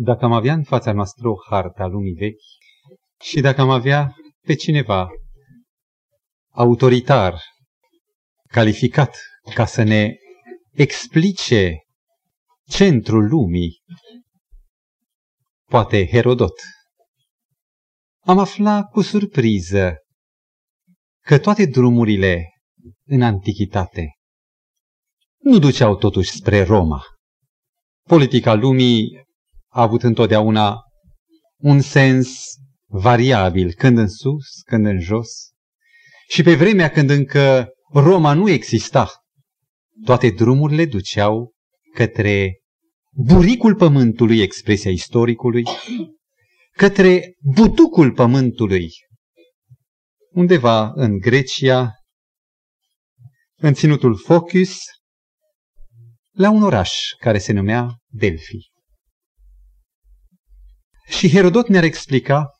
Dacă am avea în fața noastră o hartă a lumii vechi și dacă am avea pe cineva autoritar, calificat ca să ne explice centrul lumii, poate Herodot, am aflat cu surpriză că toate drumurile în antichitate nu duceau totuși spre Roma. Politica lumii a avut întotdeauna un sens variabil, când în sus, când în jos. Și pe vremea când încă Roma nu exista, toate drumurile duceau către buricul pământului, expresia istoricului, către butucul pământului, undeva în Grecia, în ținutul Focus, la un oraș care se numea Delphi. Și Herodot ne-ar explica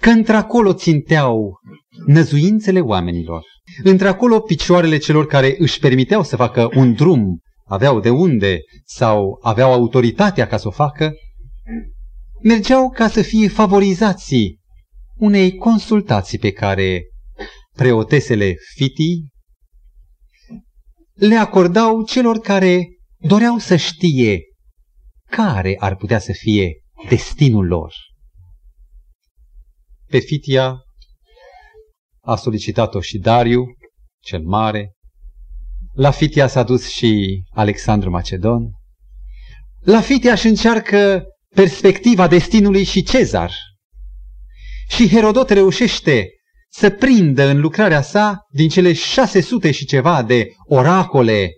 că într-acolo ținteau năzuințele oamenilor, într-acolo picioarele celor care își permiteau să facă un drum, aveau de unde sau aveau autoritatea ca să o facă, mergeau ca să fie favorizați unei consultații pe care preotesele Fitii le acordau celor care doreau să știe care ar putea să fie destinul lor. Pe Fitia a solicitat-o și Dariu, cel mare, la Fitia s-a dus și Alexandru Macedon, la Fitia își încearcă perspectiva destinului și Cezar. Și Herodot reușește să prindă în lucrarea sa din cele 600 și ceva de oracole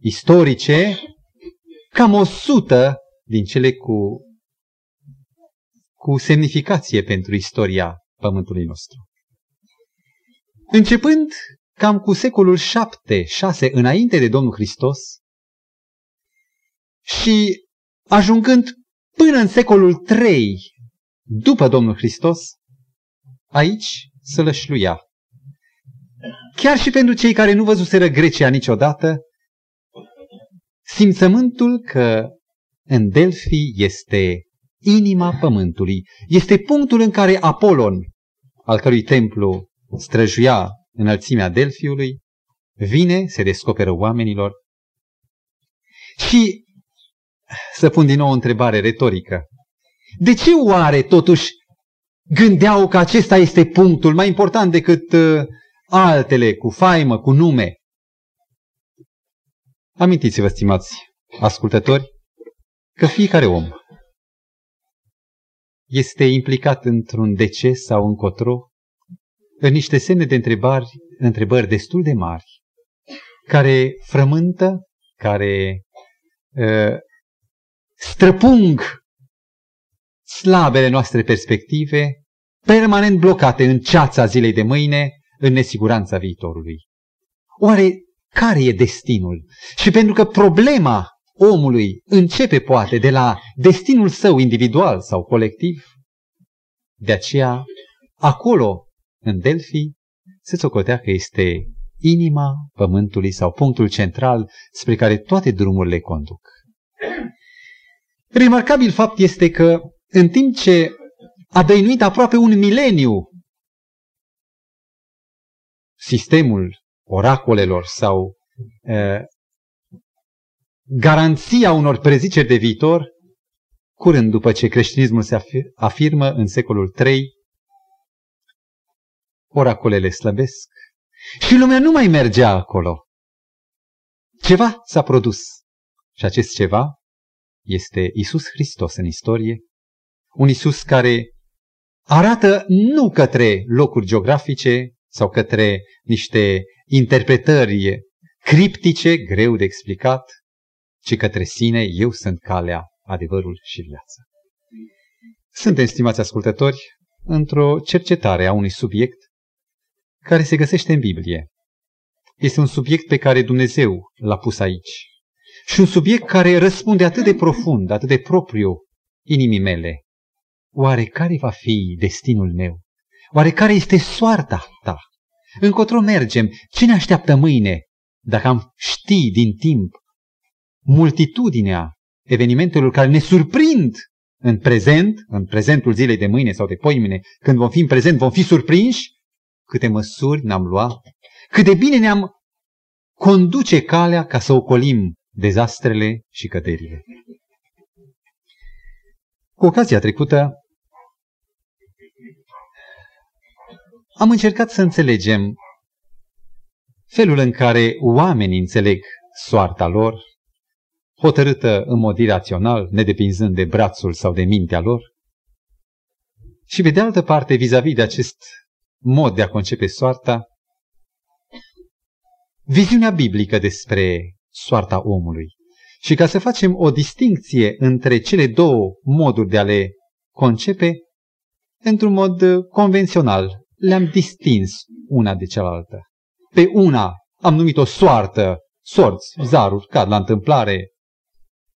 istorice, cam o sută din cele cu, cu semnificație pentru istoria pământului nostru. Începând cam cu secolul 7-6 înainte de Domnul Hristos și ajungând până în secolul 3 după Domnul Hristos, aici sălășluia. Chiar și pentru cei care nu văzuseră Grecia niciodată, simțământul că în Delphi este inima pământului, este punctul în care Apolon, al cărui templu străjuia înălțimea Delfiului, vine, se descoperă oamenilor și să pun din nou o întrebare retorică. De ce oare totuși gândeau că acesta este punctul mai important decât uh, altele cu faimă, cu nume? Amintiți-vă, stimați ascultători, că fiecare om este implicat într-un deces sau încotro în niște semne de întrebări, întrebări destul de mari, care frământă, care uh, străpung slabele noastre perspective, permanent blocate în ceața zilei de mâine, în nesiguranța viitorului. Oare care e destinul? Și pentru că problema omului începe poate de la destinul său individual sau colectiv, de aceea acolo, în Delphi, se socotea că este inima pământului sau punctul central spre care toate drumurile conduc. Remarcabil fapt este că în timp ce a dăinuit aproape un mileniu sistemul oracolelor sau uh, garanția unor preziceri de viitor, curând după ce creștinismul se afirmă în secolul III, oracolele slăbesc și lumea nu mai mergea acolo. Ceva s-a produs și acest ceva este Isus Hristos în istorie, un Isus care arată nu către locuri geografice sau către niște interpretări criptice, greu de explicat, ci către sine, eu sunt calea, adevărul și viața. Suntem, stimați ascultători, într-o cercetare a unui subiect care se găsește în Biblie. Este un subiect pe care Dumnezeu l-a pus aici. Și un subiect care răspunde atât de profund, atât de propriu inimii mele. Oare care va fi destinul meu? Oare care este soarta ta? Încotro mergem? Ce ne așteaptă mâine? Dacă am ști din timp multitudinea evenimentelor care ne surprind în prezent, în prezentul zilei de mâine sau de poimine, când vom fi în prezent, vom fi surprinși câte măsuri ne-am luat, cât de bine ne-am conduce calea ca să ocolim dezastrele și căderile. Cu ocazia trecută am încercat să înțelegem felul în care oamenii înțeleg soarta lor, hotărâtă în mod irațional, nedepinzând de brațul sau de mintea lor. Și pe de altă parte, vis-a-vis de acest mod de a concepe soarta, viziunea biblică despre soarta omului. Și ca să facem o distinție între cele două moduri de a le concepe, într-un mod convențional, le-am distins una de cealaltă. Pe una am numit-o soartă, sorți, zaruri, cad la întâmplare,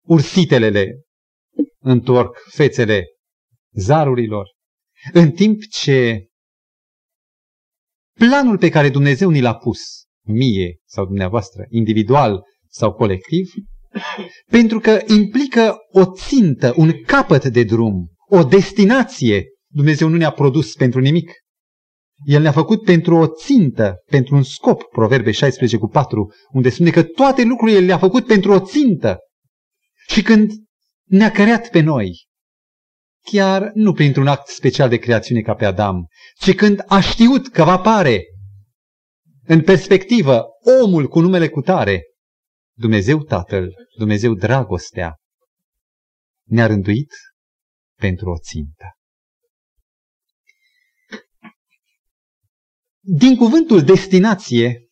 ursitelele întorc fețele zarurilor, în timp ce planul pe care Dumnezeu ni l-a pus, mie sau dumneavoastră, individual sau colectiv, pentru că implică o țintă, un capăt de drum, o destinație. Dumnezeu nu ne-a produs pentru nimic. El ne-a făcut pentru o țintă, pentru un scop, Proverbe 16 cu 4, unde spune că toate lucrurile le-a făcut pentru o țintă. Și când ne-a creat pe noi, chiar nu printr-un act special de creațiune ca pe Adam, ci când a știut că va apare în perspectivă omul cu numele cutare, Dumnezeu Tatăl, Dumnezeu Dragostea, ne-a rânduit pentru o țintă. Din cuvântul destinație,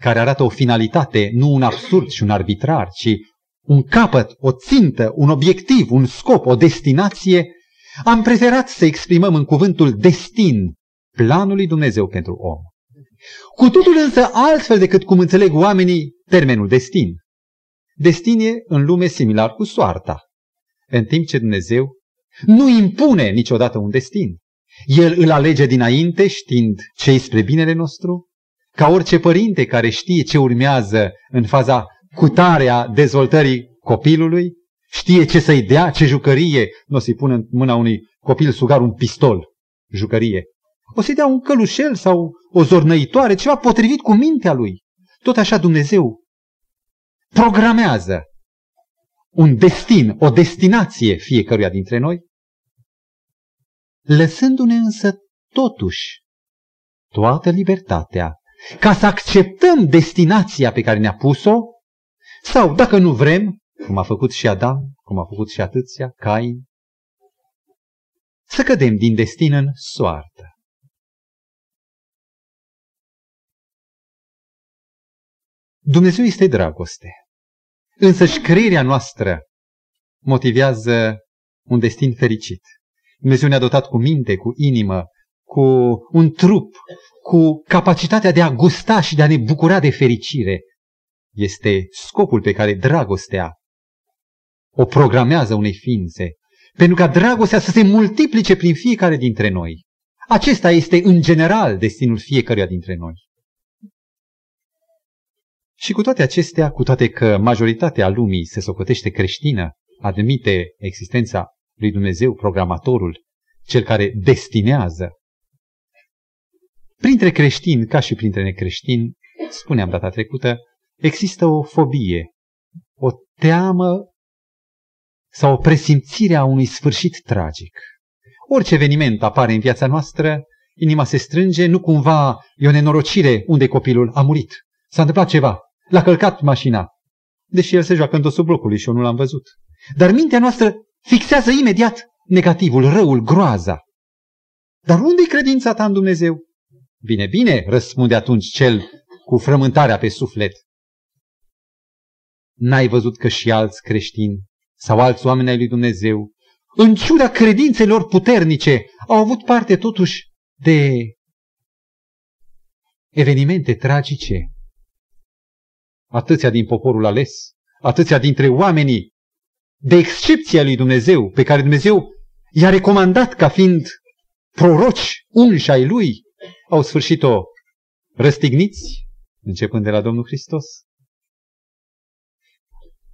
care arată o finalitate, nu un absurd și un arbitrar, ci un capăt, o țintă, un obiectiv, un scop, o destinație, am preferat să exprimăm în cuvântul destin planul lui Dumnezeu pentru om. Cu totul însă altfel decât cum înțeleg oamenii termenul destin. Destin e în lume similar cu soarta, în timp ce Dumnezeu nu impune niciodată un destin. El îl alege dinainte știind ce spre binele nostru, ca orice părinte care știe ce urmează în faza cutarea dezvoltării copilului, știe ce să-i dea, ce jucărie, nu o să-i pună în mâna unui copil sugar un pistol, jucărie. O să-i dea un călușel sau o zornăitoare, ceva potrivit cu mintea lui. Tot așa Dumnezeu programează un destin, o destinație fiecăruia dintre noi, lăsându-ne însă totuși toată libertatea ca să acceptăm destinația pe care ne-a pus-o sau, dacă nu vrem, cum a făcut și Adam, cum a făcut și atâția, Cain, să cădem din destin în soartă. Dumnezeu este dragoste. Însă și creierea noastră motivează un destin fericit. Dumnezeu ne-a dotat cu minte, cu inimă, cu un trup, cu capacitatea de a gusta și de a ne bucura de fericire. Este scopul pe care dragostea o programează unei ființe, pentru ca dragostea să se multiplice prin fiecare dintre noi. Acesta este în general destinul fiecăruia dintre noi. Și cu toate acestea, cu toate că majoritatea lumii se socotește creștină, admite existența lui Dumnezeu, programatorul, cel care destinează. Printre creștini, ca și printre necreștini, spuneam data trecută, există o fobie, o teamă sau o presimțire a unui sfârșit tragic. Orice eveniment apare în viața noastră, inima se strânge, nu cumva e o nenorocire unde copilul a murit. S-a întâmplat ceva, l-a călcat mașina, deși el se joacă în dosul blocului și eu nu l-am văzut. Dar mintea noastră fixează imediat negativul, răul, groaza. Dar unde-i credința ta în Dumnezeu? Bine, bine, răspunde atunci cel cu frământarea pe suflet. N-ai văzut că și alți creștini sau alți oameni ai lui Dumnezeu, în ciuda credințelor puternice, au avut parte totuși de evenimente tragice. Atâția din poporul ales, atâția dintre oamenii de excepția lui Dumnezeu, pe care Dumnezeu i-a recomandat ca fiind proroci unși ai lui, au sfârșit-o răstigniți, începând de la Domnul Hristos.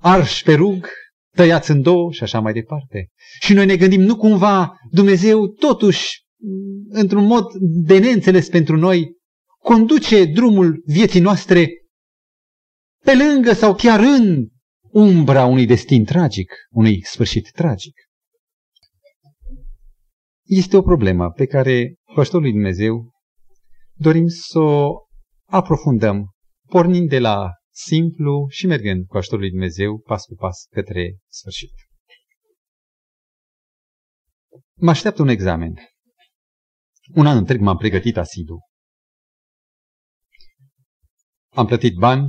Arși pe rug, tăiați în două și așa mai departe. Și noi ne gândim, nu cumva Dumnezeu totuși, într-un mod de neînțeles pentru noi, conduce drumul vieții noastre pe lângă sau chiar în umbra unui destin tragic, unui sfârșit tragic. Este o problemă pe care, cu ajutorul lui Dumnezeu, dorim să o aprofundăm, pornind de la simplu și mergând cu ajutorul lui Dumnezeu pas cu pas către sfârșit. Mă așteaptă un examen. Un an întreg m-am pregătit asidu. Am plătit bani,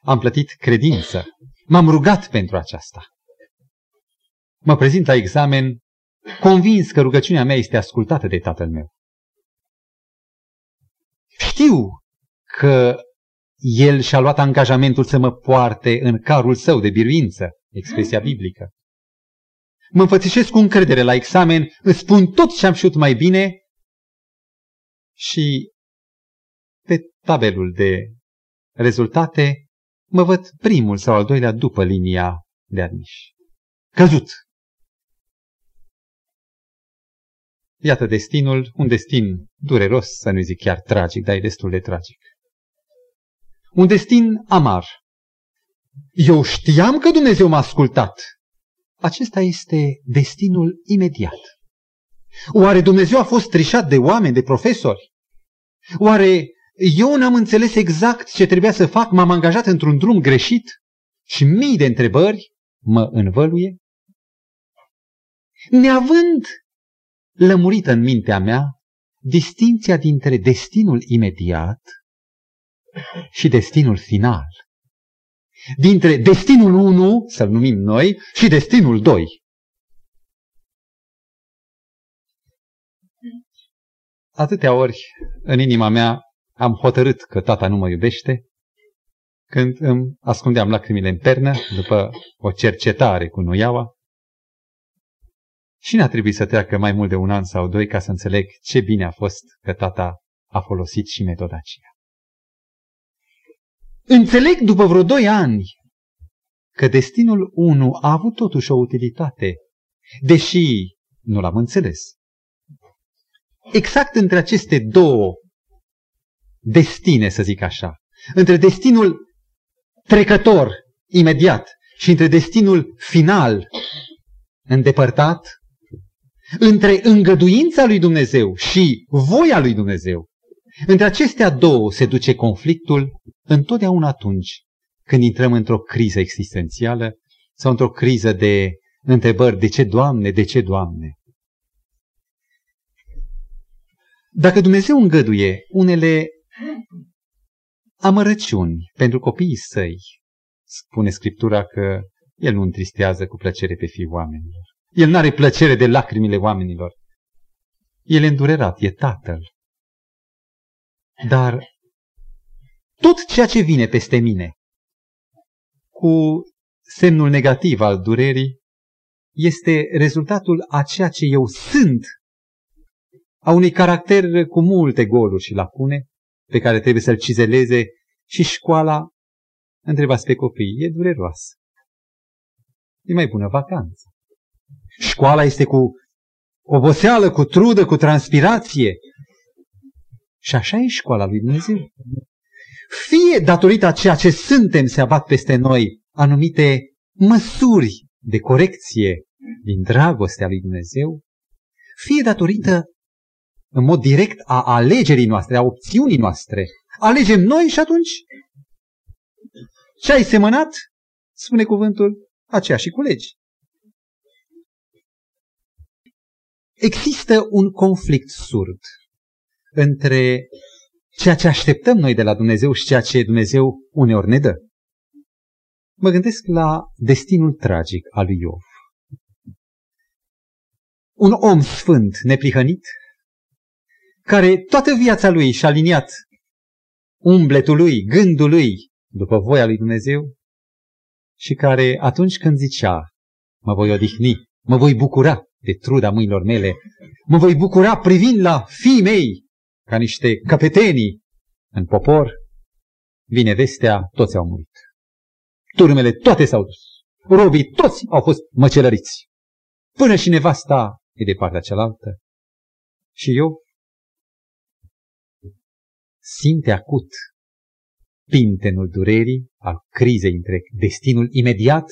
am plătit credință, m-am rugat pentru aceasta. Mă prezint la examen convins că rugăciunea mea este ascultată de tatăl meu. Știu că el și-a luat angajamentul să mă poarte în carul său de biruință, expresia biblică. Mă înfățișez cu încredere la examen, îți spun tot ce am știut mai bine și pe tabelul de rezultate mă văd primul sau al doilea după linia de admiși. Căzut! Iată destinul, un destin dureros, să nu zic chiar tragic, dar e destul de tragic. Un destin amar. Eu știam că Dumnezeu m-a ascultat. Acesta este destinul imediat. Oare Dumnezeu a fost trișat de oameni, de profesori? Oare eu n-am înțeles exact ce trebuia să fac, m-am angajat într-un drum greșit și mii de întrebări mă învăluie? Neavând lămurită în mintea mea distinția dintre destinul imediat și destinul final. Dintre destinul 1, să-l numim noi, și destinul 2. Atâtea ori în inima mea am hotărât că tata nu mă iubește, când îmi ascundeam lacrimile în pernă după o cercetare cu noiaua, și n-a trebuit să treacă mai mult de un an sau doi ca să înțeleg ce bine a fost că tata a folosit și metoda aceea. Înțeleg după vreo doi ani că destinul 1 a avut totuși o utilitate, deși nu l-am înțeles. Exact între aceste două destine, să zic așa, între destinul trecător, imediat, și între destinul final, îndepărtat, între îngăduința lui Dumnezeu și voia lui Dumnezeu, între acestea două se duce conflictul întotdeauna atunci când intrăm într-o criză existențială sau într-o criză de întrebări, de ce Doamne, de ce Doamne? Dacă Dumnezeu îngăduie unele amărăciuni pentru copiii săi, spune Scriptura că El nu întristează cu plăcere pe fii oamenilor. El nu are plăcere de lacrimile oamenilor. El e îndurerat, e tatăl. Dar tot ceea ce vine peste mine cu semnul negativ al durerii este rezultatul a ceea ce eu sunt, a unui caracter cu multe goluri și lacune, pe care trebuie să-l cizeleze și școala, întrebați pe copii, e dureroasă. E mai bună vacanță. Școala este cu oboseală, cu trudă, cu transpirație. Și așa e școala lui Dumnezeu. Fie datorită a ceea ce suntem se abat peste noi anumite măsuri de corecție din dragostea lui Dumnezeu, fie datorită în mod direct a alegerii noastre, a opțiunii noastre. Alegem noi și atunci ce ai semănat, spune cuvântul, aceea și culegi. Există un conflict surd între ceea ce așteptăm noi de la Dumnezeu și ceea ce Dumnezeu uneori ne dă. Mă gândesc la destinul tragic al lui Iov. Un om sfânt, neprihănit, care toată viața lui și-a aliniat umbletul lui, gândul lui, după voia lui Dumnezeu, și care atunci când zicea, mă voi odihni, mă voi bucura de truda mâinilor mele, mă voi bucura privind la fii mei ca niște căpetenii în popor, vine vestea, toți au murit. Turmele toate s-au dus. robii toți au fost măcelăriți. Până și nevasta e de partea cealaltă. Și eu simte acut pintenul durerii, al crizei între destinul imediat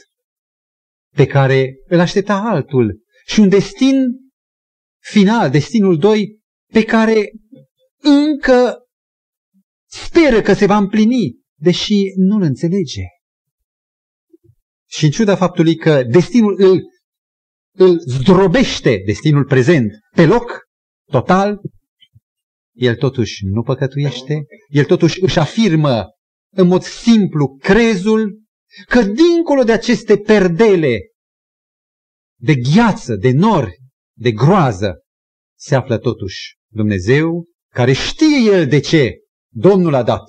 pe care îl aștepta altul și un destin final, destinul 2, pe care încă speră că se va împlini, deși nu-l înțelege. Și în ciuda faptului că destinul îl, îl zdrobește, destinul prezent, pe loc, total, el totuși nu păcătuiește, el totuși își afirmă în mod simplu crezul că dincolo de aceste perdele de gheață, de nori, de groază, se află totuși Dumnezeu care știe el de ce Domnul a dat.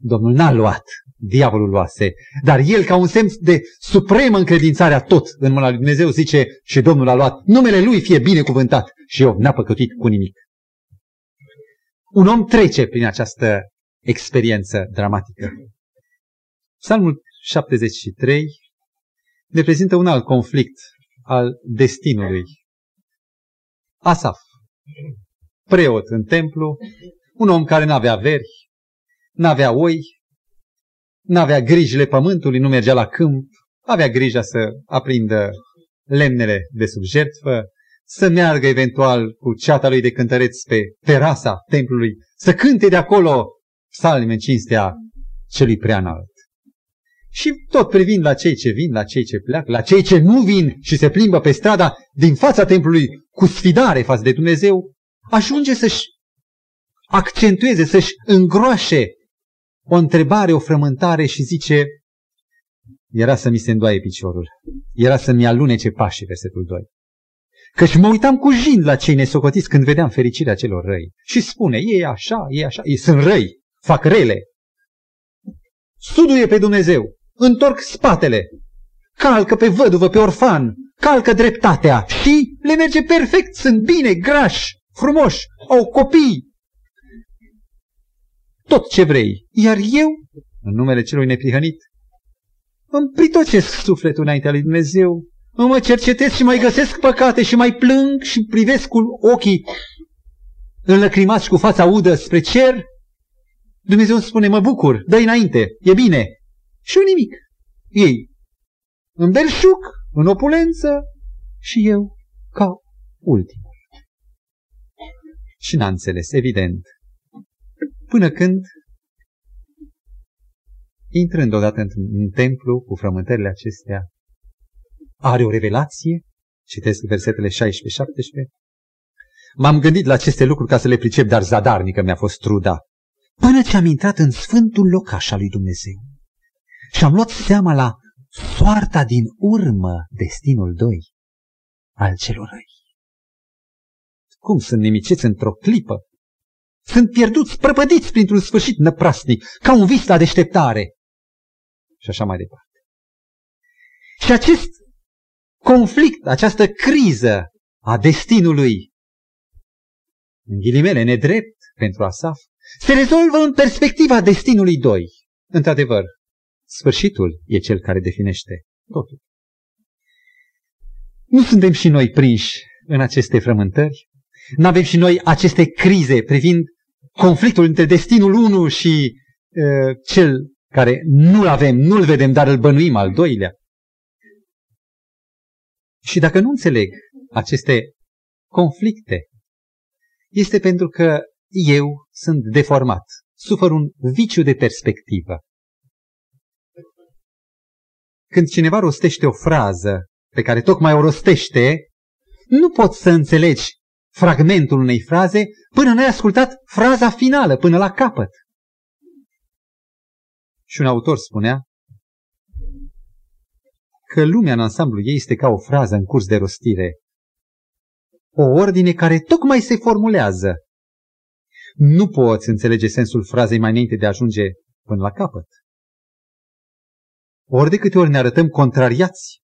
Domnul n-a luat, diavolul luase, dar el ca un semn de supremă încredințare a tot în mâna lui Dumnezeu zice și Domnul a luat, numele lui fie binecuvântat și eu n-a păcătit cu nimic. Un om trece prin această experiență dramatică. Psalmul 73 ne prezintă un alt conflict al destinului. Asaf, preot în templu, un om care n-avea veri, n-avea oi, n-avea grijile pământului, nu mergea la câmp, avea grija să aprindă lemnele de sub jertfă, să meargă eventual cu ceata lui de cântăreți pe terasa templului, să cânte de acolo psalme în cinstea celui prea înalt. Și tot privind la cei ce vin, la cei ce pleacă, la cei ce nu vin și se plimbă pe strada din fața templului cu sfidare față de Dumnezeu, ajunge să-și accentueze, să-și îngroașe o întrebare, o frământare și zice, era să mi se îndoaie piciorul, era să-mi alunece pașii, versetul 2. Căci mă uitam cu jind la cei nesocotiți când vedeam fericirea celor răi. Și spune, e așa, e așa, ei sunt răi, fac rele. Suduie pe Dumnezeu, întorc spatele, calcă pe văduvă, pe orfan, calcă dreptatea și le merge perfect, sunt bine, grași, frumoși, au copii, tot ce vrei. Iar eu, în numele celui neprihănit, îmi pritocesc sufletul înaintea lui Dumnezeu, mă cercetez și mai găsesc păcate și mai plâng și privesc cu ochii înlăcrimați și cu fața udă spre cer, Dumnezeu îmi spune, mă bucur, dă înainte, e bine. Și eu nimic. Ei, în belșug, în opulență și eu ca ultimul. Și n-a înțeles, evident. Până când, intrând odată în templu cu frământările acestea, are o revelație, citesc versetele 16-17, m-am gândit la aceste lucruri ca să le pricep, dar zadarnică mi-a fost truda. Până ce am intrat în sfântul locaș al lui Dumnezeu și am luat seama la soarta din urmă, destinul 2, al celor răi. Cum sunt nimiciți într-o clipă? Sunt pierduți, prăpădiți printr-un sfârșit năprasnic, ca un vis la deșteptare. Și așa mai departe. Și acest conflict, această criză a destinului, în ghilimele nedrept pentru Asaf, se rezolvă în perspectiva destinului 2. Într-adevăr, sfârșitul e cel care definește totul. Nu suntem și noi prinși în aceste frământări? Nu avem și noi aceste crize privind conflictul între destinul 1 și uh, cel care nu-l avem, nu-l vedem, dar îl bănuim al doilea? Și dacă nu înțeleg aceste conflicte, este pentru că eu sunt deformat, sufăr un viciu de perspectivă. Când cineva rostește o frază pe care tocmai o rostește, nu poți să înțelegi fragmentul unei fraze până n-ai ascultat fraza finală, până la capăt. Și un autor spunea, că lumea în ansamblu ei este ca o frază în curs de rostire. O ordine care tocmai se formulează. Nu poți înțelege sensul frazei mai înainte de a ajunge până la capăt. Ori de câte ori ne arătăm contrariați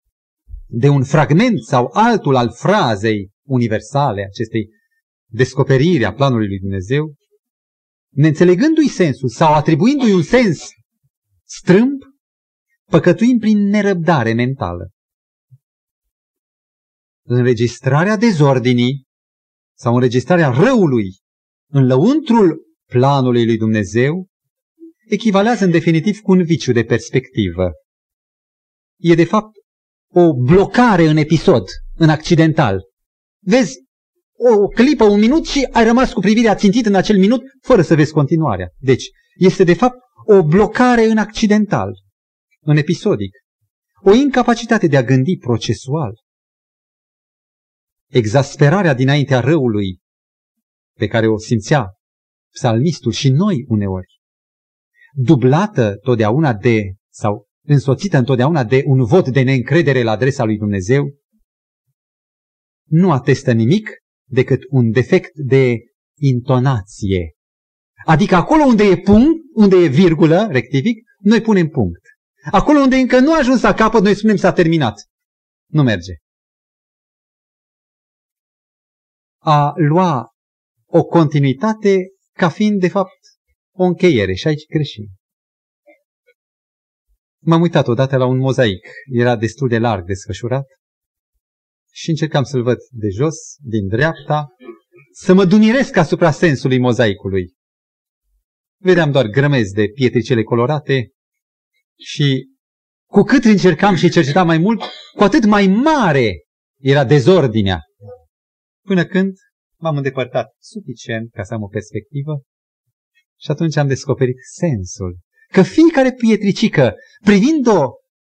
de un fragment sau altul al frazei universale, acestei descoperiri a planului lui Dumnezeu, neînțelegându-i sensul sau atribuindu-i un sens strâmb, păcătuim prin nerăbdare mentală. Înregistrarea dezordinii sau înregistrarea răului în lăuntrul planului lui Dumnezeu echivalează în definitiv cu un viciu de perspectivă. E de fapt o blocare în episod, în accidental. Vezi o clipă, un minut și ai rămas cu privirea țintită în acel minut fără să vezi continuarea. Deci, este de fapt o blocare în accidental, în episodic. O incapacitate de a gândi procesual. Exasperarea dinaintea răului pe care o simțea psalmistul și noi uneori. Dublată totdeauna de, sau însoțită întotdeauna de un vot de neîncredere la adresa lui Dumnezeu, nu atestă nimic decât un defect de intonație. Adică acolo unde e punct, unde e virgulă, rectific, noi punem punct. Acolo unde încă nu a ajuns la capăt, noi spunem s-a terminat. Nu merge. A lua o continuitate ca fiind, de fapt, o încheiere și aici greșim. M-am uitat odată la un mozaic. Era destul de larg desfășurat și încercam să-l văd de jos, din dreapta, să mă dumiresc asupra sensului mozaicului. Vedeam doar grămezi de pietricele colorate și cu cât încercam și cercetam mai mult, cu atât mai mare era dezordinea. Până când m-am îndepărtat suficient ca să am o perspectivă și atunci am descoperit sensul. Că fiecare pietricică, privind-o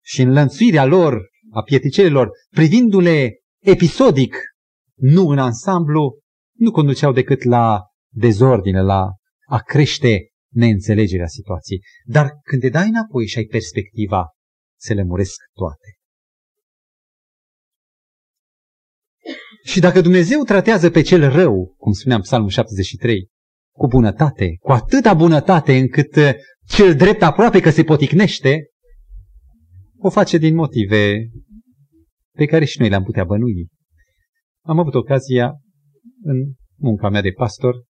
și înlănțuirea lor, a pietricelelor, privindu-le episodic, nu în ansamblu, nu conduceau decât la dezordine, la a crește neînțelegerea situației. Dar când te dai înapoi și ai perspectiva, se lămuresc toate. Și dacă Dumnezeu tratează pe cel rău, cum spuneam Psalmul 73, cu bunătate, cu atâta bunătate încât uh, cel drept aproape că se poticnește, o face din motive pe care și noi le-am putea bănui. Am avut ocazia în munca mea de pastor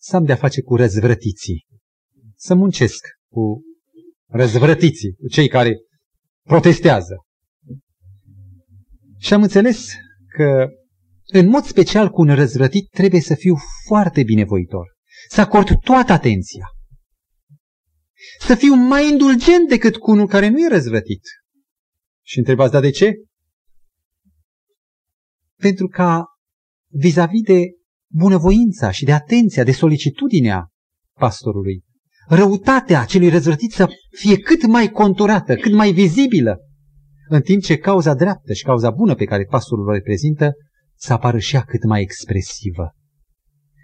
să am de-a face cu răzvrătiții, să muncesc cu răzvrătiții, cu cei care protestează. Și am înțeles că, în mod special cu un răzvrătit, trebuie să fiu foarte binevoitor, să acord toată atenția, să fiu mai indulgent decât cu unul care nu e răzvrătit. Și întrebați, da de ce? Pentru ca vis-a-vis -vis de bunăvoința și de atenția, de solicitudinea pastorului, răutatea acelui răzvrătit să fie cât mai conturată, cât mai vizibilă, în timp ce cauza dreaptă și cauza bună pe care pastorul o reprezintă să apară și ea cât mai expresivă.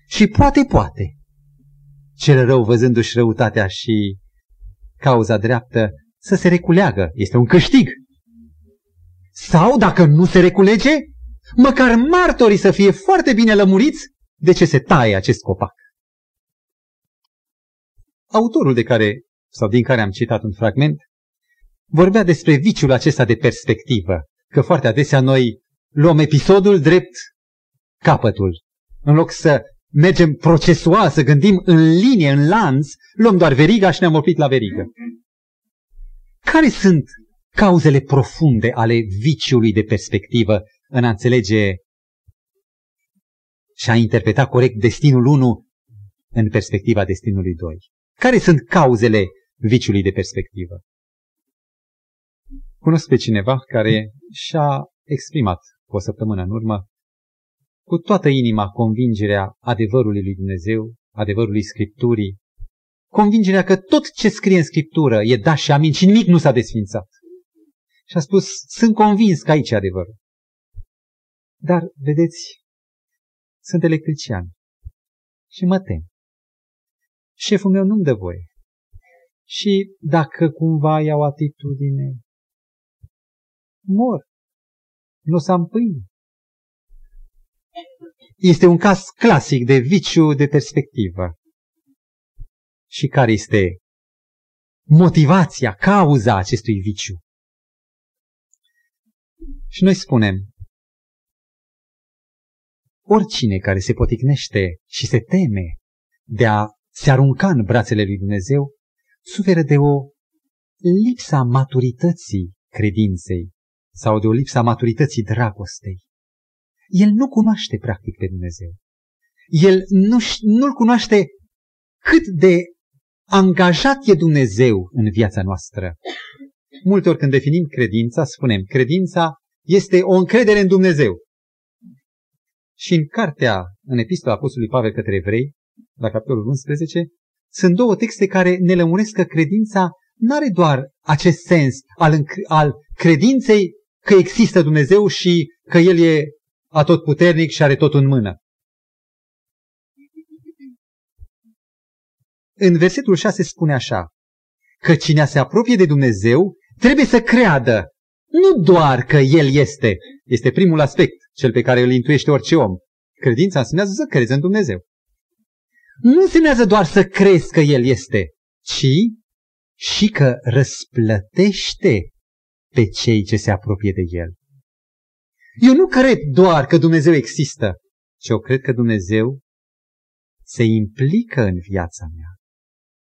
Și poate, poate, cel rău văzându-și răutatea și cauza dreaptă să se reculeagă. Este un câștig. Sau, dacă nu se reculege, măcar martorii să fie foarte bine lămuriți de ce se taie acest copac. Autorul de care, sau din care am citat un fragment, vorbea despre viciul acesta de perspectivă, că foarte adesea noi luăm episodul drept capătul. În loc să mergem procesual, să gândim în linie, în lanț, luăm doar veriga și ne-am oprit la verigă. Care sunt cauzele profunde ale viciului de perspectivă în a înțelege și a interpreta corect destinul 1 în perspectiva destinului 2? Care sunt cauzele viciului de perspectivă? Cunosc pe cineva care și-a exprimat cu o săptămână în urmă cu toată inima convingerea adevărului lui Dumnezeu, adevărului Scripturii, convingerea că tot ce scrie în Scriptură e da și amin și nimic nu s-a desfințat. Și a spus, sunt convins că aici e adevărul. Dar, vedeți, sunt electrician și mă tem. Șeful meu nu-mi dă voie. Și dacă cumva iau atitudine, mor. Nu o să am pâine. Este un caz clasic de viciu de perspectivă. Și care este motivația, cauza acestui viciu? Și noi spunem, oricine care se poticnește și se teme de a se arunca în brațele lui Dumnezeu, suferă de o lipsa maturității credinței sau de o lipsa maturității dragostei. El nu cunoaște practic pe Dumnezeu. El nu, nu-L cunoaște cât de angajat e Dumnezeu în viața noastră. Multe ori când definim credința, spunem, credința este o încredere în Dumnezeu. Și în cartea, în epistola Apostolului Pavel către evrei, la capitolul 11, sunt două texte care ne lămuresc că credința nu are doar acest sens al, al credinței că există Dumnezeu și că El e atotputernic și are tot în mână. În versetul 6 spune așa, că cine se apropie de Dumnezeu trebuie să creadă, nu doar că El este, este primul aspect, cel pe care îl intuiește orice om. Credința înseamnă să crezi în Dumnezeu. Nu înseamnă doar să crezi că El este, ci și că răsplătește pe cei ce se apropie de El. Eu nu cred doar că Dumnezeu există, ci eu cred că Dumnezeu se implică în viața mea,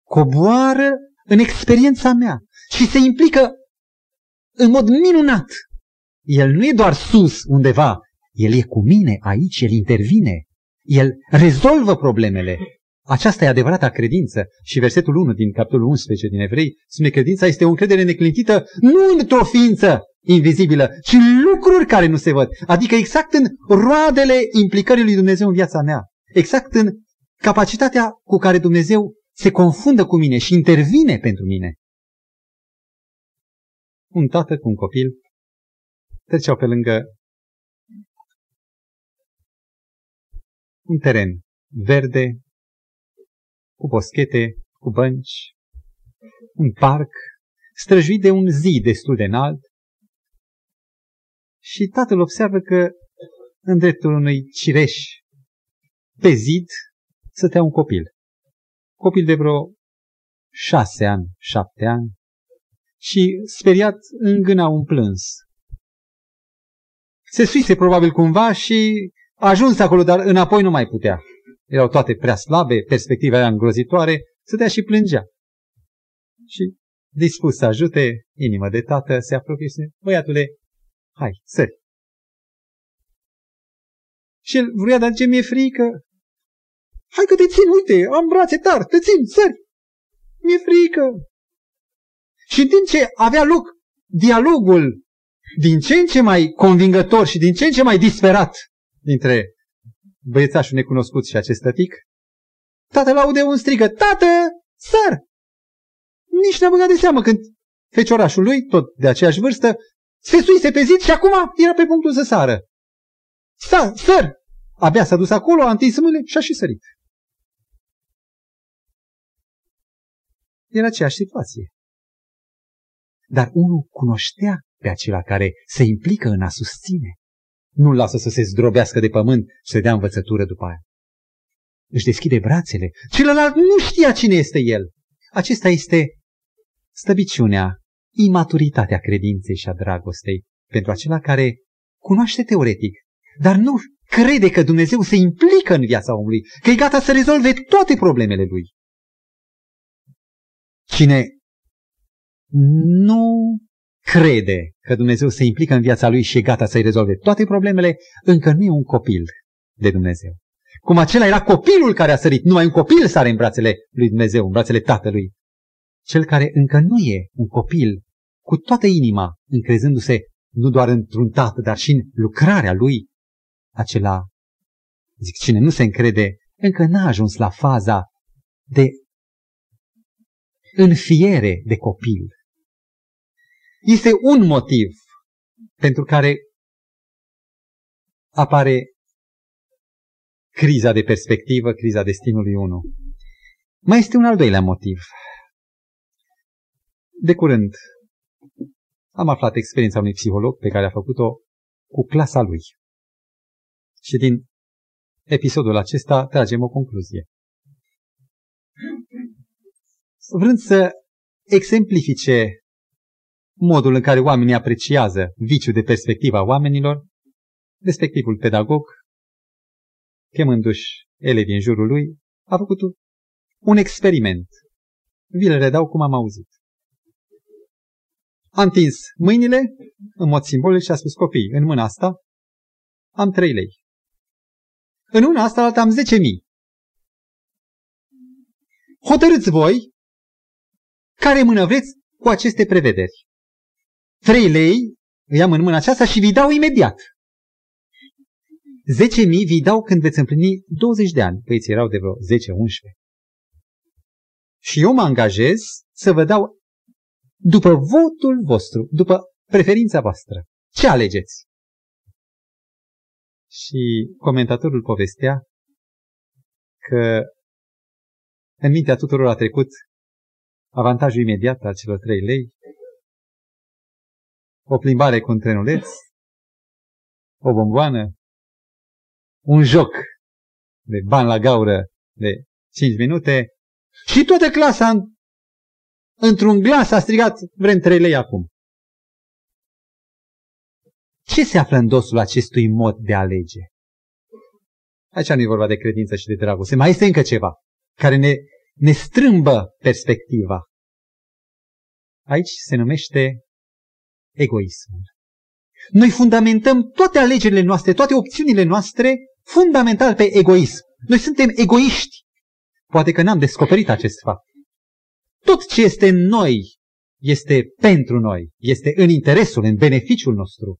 coboară în experiența mea și se implică în mod minunat. El nu e doar sus undeva, El e cu mine aici, El intervine, El rezolvă problemele. Aceasta e adevărata credință. Și versetul 1 din capitolul 11 din Evrei spune că credința este o încredere neclintită nu într-o ființă invizibilă, ci în lucruri care nu se văd. Adică exact în roadele implicării lui Dumnezeu în viața mea. Exact în capacitatea cu care Dumnezeu se confundă cu mine și intervine pentru mine. Un tată cu un copil treceau pe lângă un teren verde, cu boschete, cu bănci, un parc, străjuit de un zid destul de înalt. Și tatăl observă că în dreptul unui cireș pe zid stătea un copil. Copil de vreo șase ani, șapte ani, și speriat îngâna un plâns. Se suise probabil cumva și a ajuns acolo, dar înapoi nu mai putea erau toate prea slabe, perspectiva era îngrozitoare, stătea și plângea. Și dispus să ajute, inimă de tată, se apropie și spune, băiatule, hai, sări. Și el vrea, dar ce mi-e frică? Hai că te țin, uite, am brațe tari, te țin, sări. Mi-e frică. Și din ce avea loc dialogul din ce în ce mai convingător și din ce în ce mai disperat dintre băiețașul necunoscut și acest tătic, tatăl aude un strigă, tată, săr! Nici n-a băgat de seamă când feciorașul lui, tot de aceeași vârstă, se suise pe zid și acum era pe punctul să sară. Sa, săr! Abia s-a dus acolo, a întins mâinile și a și sărit. Era aceeași situație. Dar unul cunoștea pe acela care se implică în a susține nu-l lasă să se zdrobească de pământ și să dea învățătură după aia. Își deschide brațele. Celălalt nu știa cine este el. Acesta este stăbiciunea, imaturitatea credinței și a dragostei pentru acela care cunoaște teoretic, dar nu crede că Dumnezeu se implică în viața omului, că e gata să rezolve toate problemele lui. Cine nu crede că Dumnezeu se implică în viața lui și e gata să-i rezolve toate problemele, încă nu e un copil de Dumnezeu. Cum acela era copilul care a sărit, numai un copil sare în brațele lui Dumnezeu, în brațele tatălui. Cel care încă nu e un copil, cu toată inima, încrezându-se nu doar într-un tată, dar și în lucrarea lui, acela, zic, cine nu se încrede, încă n-a ajuns la faza de înfiere de copil. Este un motiv pentru care apare criza de perspectivă, criza destinului 1. Mai este un al doilea motiv. De curând am aflat experiența unui psiholog pe care a făcut-o cu clasa lui. Și din episodul acesta tragem o concluzie. Vrând să exemplifice modul în care oamenii apreciază viciul de perspectiva oamenilor, respectivul pedagog, chemându-și elevii în jurul lui, a făcut un experiment. vi le redau cum am auzit. Am tins mâinile în mod simbolic și a spus copii, în mâna asta am trei lei. În una asta alta am zece mii. Hotărâți voi care mână vreți cu aceste prevederi. Trei lei îi am în mâna aceasta și vi dau imediat. Zece mii vi dau când veți împlini 20 de ani. Păi erau de vreo 10-11. Și eu mă angajez să vă dau după votul vostru, după preferința voastră. Ce alegeți? Și comentatorul povestea că în mintea tuturor a trecut avantajul imediat al celor trei lei, o plimbare cu un trenuleț, o bomboană, un joc de bani la gaură de 5 minute și toată clasa într-un glas a strigat, vrem trei lei acum. Ce se află în dosul acestui mod de alege? Aici nu e vorba de credință și de dragoste. Mai este încă ceva care ne, ne strâmbă perspectiva. Aici se numește egoismul. Noi fundamentăm toate alegerile noastre, toate opțiunile noastre, fundamental pe egoism. Noi suntem egoiști. Poate că n-am descoperit acest fapt. Tot ce este în noi este pentru noi, este în interesul, în beneficiul nostru.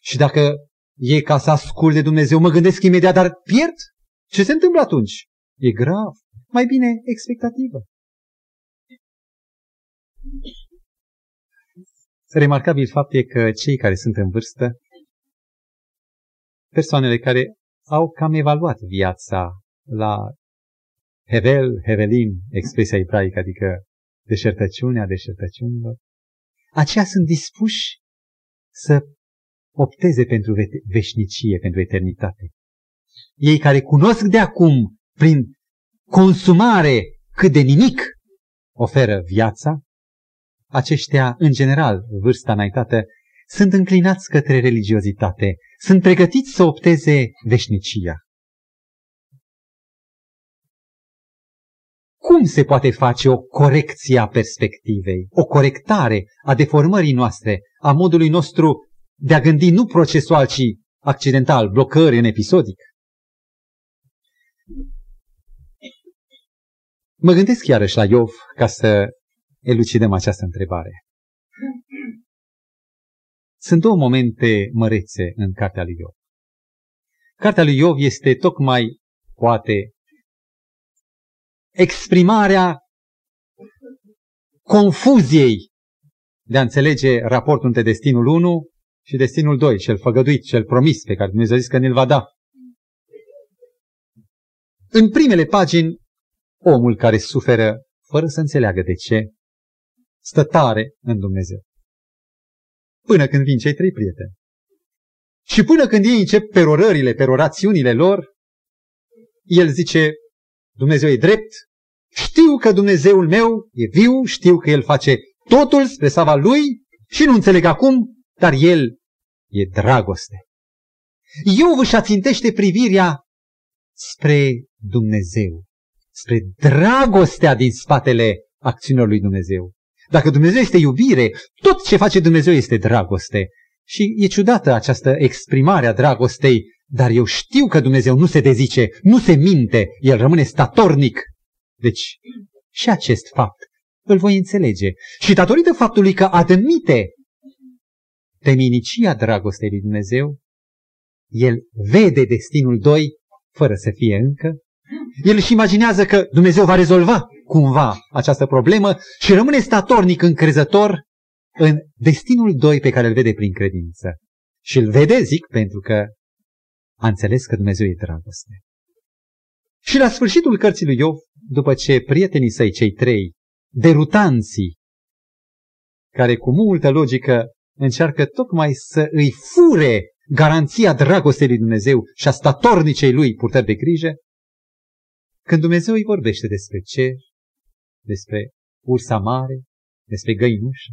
Și dacă e ca să ascult de Dumnezeu, mă gândesc imediat, dar pierd? Ce se întâmplă atunci? E grav. Mai bine expectativă. Remarcabil fapt e că cei care sunt în vârstă, persoanele care au cam evaluat viața la Hevel, Hevelim, expresia ebraică, adică deșertăciunea deșertăciunilor, aceia sunt dispuși să opteze pentru veșnicie, pentru eternitate. Ei care cunosc de acum, prin consumare, cât de nimic oferă viața, aceștia, în general, vârsta înaintată, sunt înclinați către religiozitate, sunt pregătiți să opteze veșnicia. Cum se poate face o corecție a perspectivei, o corectare a deformării noastre, a modului nostru de a gândi nu procesual, ci accidental, blocări în episodic? Mă gândesc iarăși la Iov ca să elucidăm această întrebare. Sunt două momente mărețe în cartea lui Iov. Cartea lui Iov este tocmai, poate, exprimarea confuziei de a înțelege raportul între destinul 1 și destinul 2, cel făgăduit, cel promis pe care Dumnezeu a zis că ne-l va da. În primele pagini, omul care suferă fără să înțeleagă de ce, stă tare în Dumnezeu. Până când vin cei trei prieteni. Și până când ei încep perorările, perorațiunile lor, el zice, Dumnezeu e drept, știu că Dumnezeul meu e viu, știu că El face totul spre sava Lui și nu înțeleg acum, dar El e dragoste. Eu vă ațintește privirea spre Dumnezeu, spre dragostea din spatele acțiunilor lui Dumnezeu. Dacă Dumnezeu este iubire, tot ce face Dumnezeu este dragoste. Și e ciudată această exprimare a dragostei dar eu știu că Dumnezeu nu se dezice, nu se minte, El rămâne statornic. Deci, și acest fapt îl voi înțelege. Și datorită faptului că admite teminicia dragostei lui Dumnezeu, el vede destinul doi fără să fie încă. El își imaginează că Dumnezeu va rezolva cumva această problemă și rămâne statornic încrezător în destinul doi pe care îl vede prin credință. Și îl vede, zic, pentru că a înțeles că Dumnezeu e dragoste. Și la sfârșitul cărții lui Iov, după ce prietenii săi, cei trei, derutanții, care cu multă logică încearcă tocmai să îi fure garanția dragostei lui Dumnezeu și a statornicei lui purtări de grijă, când Dumnezeu îi vorbește despre cer, despre ursa mare, despre găinușă,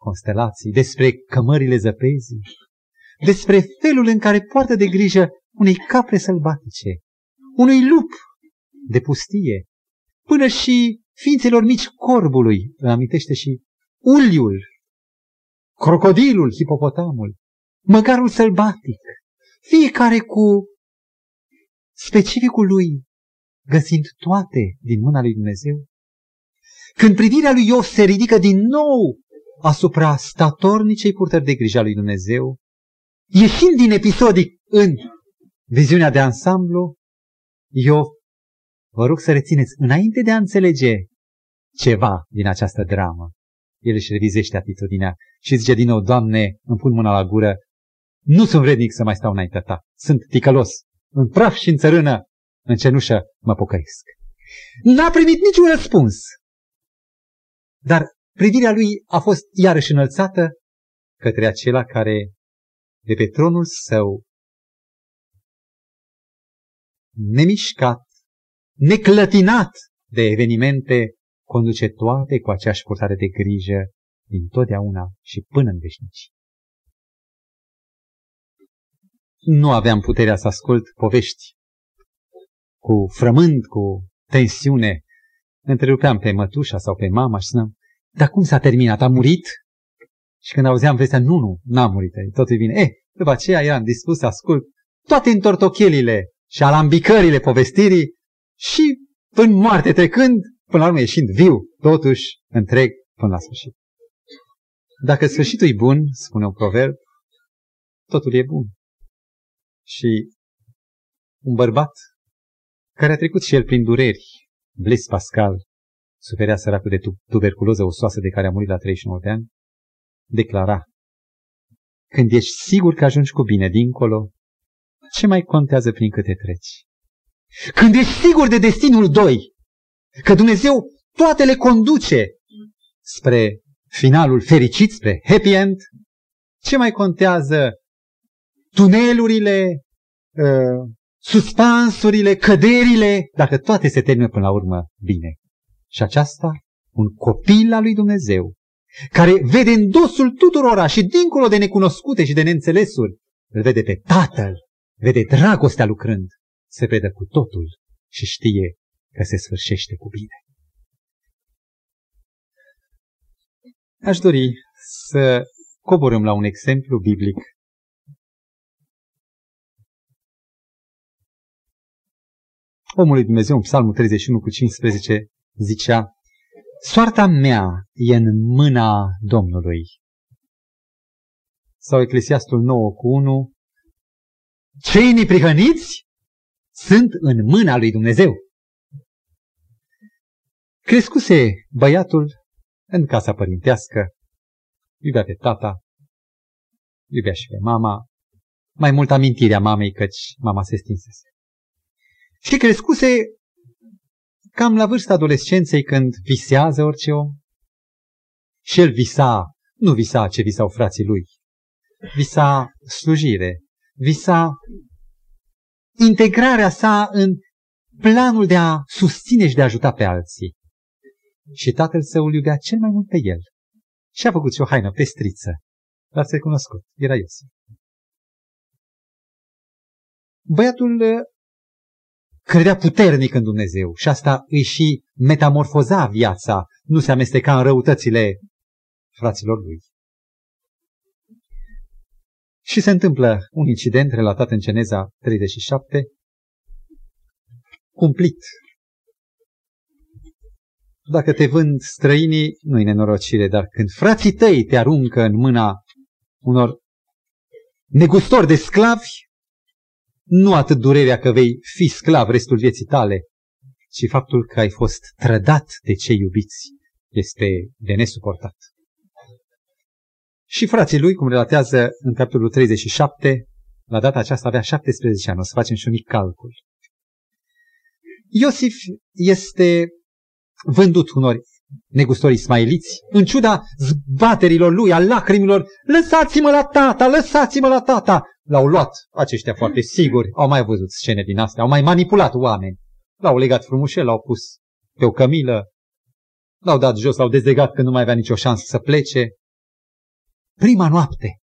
constelații, despre cămările zăpezii, despre felul în care poartă de grijă unei capre sălbatice, unui lup de pustie, până și ființelor mici corbului, îl amintește și uliul, crocodilul, hipopotamul, măgarul sălbatic, fiecare cu specificul lui, găsind toate din mâna lui Dumnezeu. Când privirea lui Iov se ridică din nou asupra statornicei purtări de grijă a lui Dumnezeu, ieșind din episodic în viziunea de ansamblu, Iov, vă rog să rețineți, înainte de a înțelege ceva din această dramă, el își revizește atitudinea și zice din nou, Doamne, îmi pun mâna la gură, nu sunt vrednic să mai stau înaintea ta, sunt ticălos, în praf și în țărână, în cenușă mă pocăiesc. N-a primit niciun răspuns, dar privirea lui a fost iarăși înălțată către acela care de pe tronul său nemișcat, neclătinat de evenimente, conduce toate cu aceeași purtare de grijă din totdeauna și până în veșnici. Nu aveam puterea să ascult povești cu frământ, cu tensiune. Întrerupeam pe mătușa sau pe mama și spuneam, dar cum s-a terminat? A murit? Și când auzeam vestea, nu, nu, n-a murit, totul bine. Eh, după aceea eram dispus să ascult toate întortochelile și alambicările povestirii și în moarte trecând, până la urmă ieșind viu, totuși întreg până la sfârșit. Dacă sfârșitul e bun, spune un proverb, totul e bun. Și un bărbat care a trecut și el prin dureri, Blaise Pascal, suferea săracul de tuberculoză osoasă de care a murit la 39 de ani, declara, când ești sigur că ajungi cu bine dincolo, ce mai contează prin câte treci? Când ești sigur de destinul doi, că Dumnezeu toate le conduce spre finalul fericit, spre happy end, ce mai contează tunelurile, uh, suspansurile, căderile, dacă toate se termină până la urmă bine. Și aceasta, un copil al lui Dumnezeu, care vede în dosul tuturora și dincolo de necunoscute și de neînțelesuri, îl vede pe Tatăl, vede dragostea lucrând, se vede cu totul și știe că se sfârșește cu bine. Aș dori să coborâm la un exemplu biblic. Omul lui Dumnezeu, în Psalmul 31 cu 15, zicea, Soarta mea e în mâna Domnului. Sau Eclesiastul 9 cu 1, Cei neprihăniți sunt în mâna lui Dumnezeu. Crescuse băiatul în casa părintească, iubea pe tata, iubea și pe mama, mai mult amintirea mamei căci mama se stinsese. Și crescuse cam la vârsta adolescenței când visează orice om. Și el visa, nu visa ce visau frații lui, visa slujire, visa integrarea sa în planul de a susține și de a ajuta pe alții. Și tatăl său îl iubea cel mai mult pe el. Și a făcut și o haină pestriță. L-ați recunoscut. Era Iosif. Băiatul uh, credea puternic în Dumnezeu și asta îi și metamorfoza viața, nu se amesteca în răutățile fraților lui. Și se întâmplă un incident relatat în Geneza 37, cumplit dacă te vând străinii, nu-i nenorocire, dar când frații tăi te aruncă în mâna unor negustori de sclavi, nu atât durerea că vei fi sclav restul vieții tale, ci faptul că ai fost trădat de cei iubiți este de nesuportat. Și frații lui, cum relatează în capitolul 37, la data aceasta avea 17 ani, o să facem și un mic calcul. Iosif este vândut unor negustori ismailiți, în ciuda zbaterilor lui, a lacrimilor, lăsați-mă la tata, lăsați-mă la tata. L-au luat aceștia foarte siguri, au mai văzut scene din astea, au mai manipulat oameni. L-au legat frumușel, l-au pus pe o cămilă, l-au dat jos, l-au dezlegat că nu mai avea nicio șansă să plece. Prima noapte,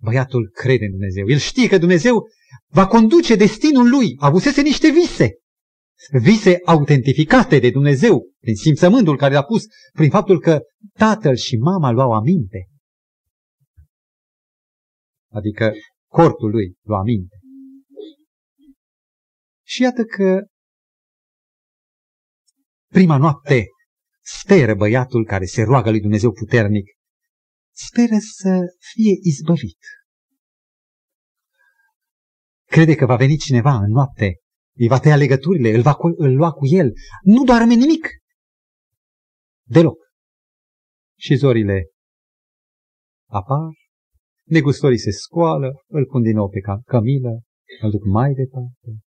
băiatul crede în Dumnezeu. El știe că Dumnezeu va conduce destinul lui. Avusese niște vise. Vise autentificate de Dumnezeu prin simțământul care l-a pus, prin faptul că tatăl și mama luau aminte. Adică cortul lui lua aminte. Și iată că prima noapte speră băiatul care se roagă lui Dumnezeu puternic, speră să fie izbăvit. Crede că va veni cineva în noapte, îi va tăia legăturile, îl va îl lua cu el. Nu doarme nimic. Deloc. Și zorile apar, negustorii se scoală, îl pun din nou pe cămilă, îl duc mai departe.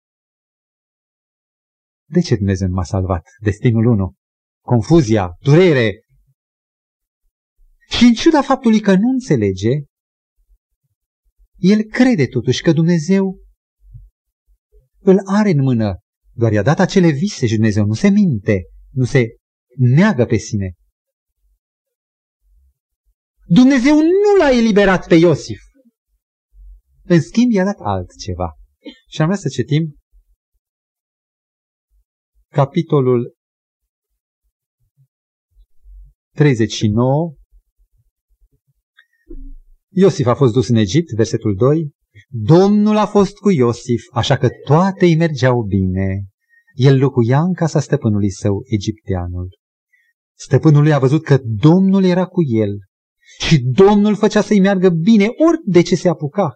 De ce Dumnezeu nu m-a salvat? Destinul 1. Confuzia, durere. Și în ciuda faptului că nu înțelege, el crede totuși că Dumnezeu îl are în mână. Doar i-a dat acele vise și Dumnezeu nu se minte, nu se neagă pe sine. Dumnezeu nu l-a eliberat pe Iosif. În schimb, i-a dat altceva. Și am vrea să citim capitolul 39. Iosif a fost dus în Egipt, versetul 2. Domnul a fost cu Iosif, așa că toate îi mergeau bine. El locuia în casa stăpânului său, egipteanul. Stăpânul lui a văzut că Domnul era cu el și Domnul făcea să-i meargă bine ori de ce se apuca.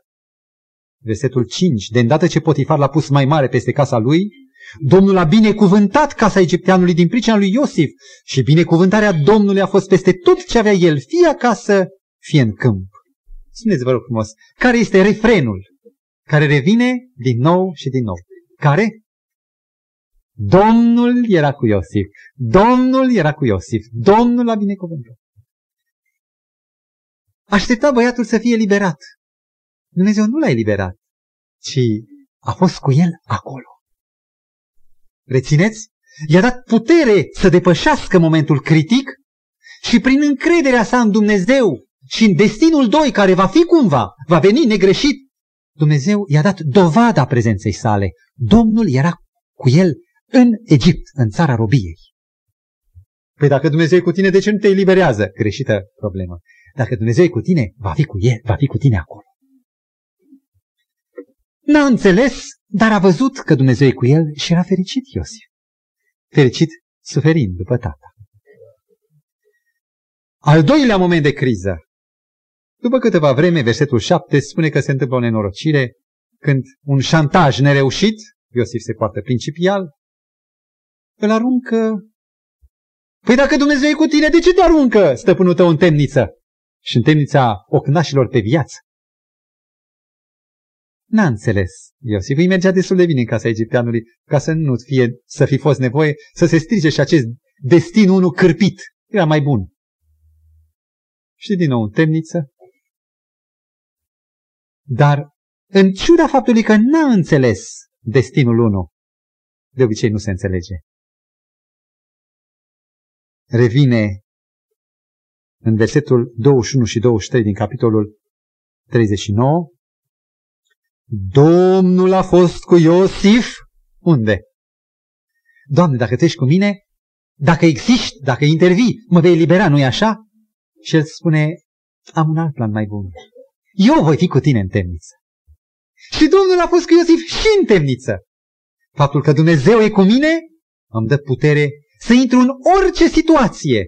Versetul 5. De îndată ce Potifar l-a pus mai mare peste casa lui, Domnul a binecuvântat casa egipteanului din pricina lui Iosif și binecuvântarea Domnului a fost peste tot ce avea el, fie acasă, fie în câmp. Spuneți, vă rog frumos, care este refrenul care revine din nou și din nou? Care? Domnul era cu Iosif. Domnul era cu Iosif. Domnul l-a binecuvântat. Aștepta băiatul să fie liberat. Dumnezeu nu l-a eliberat, ci a fost cu el acolo. Rețineți? I-a dat putere să depășească momentul critic și prin încrederea sa în Dumnezeu și în destinul doi care va fi cumva, va veni negreșit, Dumnezeu i-a dat dovada prezenței sale. Domnul era cu el în Egipt, în țara robiei. Păi dacă Dumnezeu e cu tine, de ce nu te eliberează? Greșită problemă. Dacă Dumnezeu e cu tine, va fi cu el, va fi cu tine acolo. N-a înțeles, dar a văzut că Dumnezeu e cu el și era fericit Iosif. Fericit suferind după tata. Al doilea moment de criză. După câteva vreme, versetul 7 spune că se întâmplă o nenorocire când un șantaj nereușit, Iosif se poartă principial, îl aruncă. Păi dacă Dumnezeu e cu tine, de ce te aruncă stăpânul tău în temniță? Și în temnița ocnașilor pe viață. N-a înțeles. Iosif îi mergea destul de bine în casa egipteanului ca să nu fie, să fi fost nevoie să se strice și acest destin unul cârpit. Era mai bun. Și din nou în temniță. Dar în ciuda faptului că n-a înțeles destinul 1, de obicei nu se înțelege. Revine în versetul 21 și 23 din capitolul 39, Domnul a fost cu Iosif. Unde? Doamne, dacă tu ești cu mine, dacă existi, dacă intervii, mă vei elibera, nu-i așa? Și el spune, am un alt plan mai bun. Eu voi fi cu tine în temniță. Și Domnul a fost cu Iosif și în temniță. Faptul că Dumnezeu e cu mine îmi dă putere să intru în orice situație.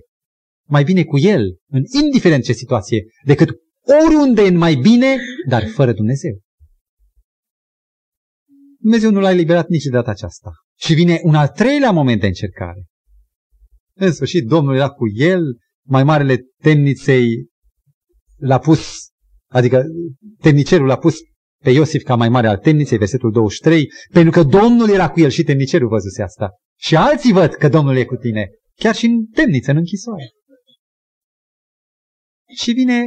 Mai bine cu El, în indiferent ce situație, decât oriunde în mai bine, dar fără Dumnezeu. Dumnezeu nu l-a eliberat nici de data aceasta. Și vine un al treilea moment de încercare. În sfârșit, Domnul era cu el, mai marele temniței l-a pus, adică temnicerul l-a pus pe Iosif ca mai mare al temniței, versetul 23, pentru că Domnul era cu el și temnicerul văzuse asta. Și alții văd că Domnul e cu tine, chiar și în temniță, în închisoare. Și vine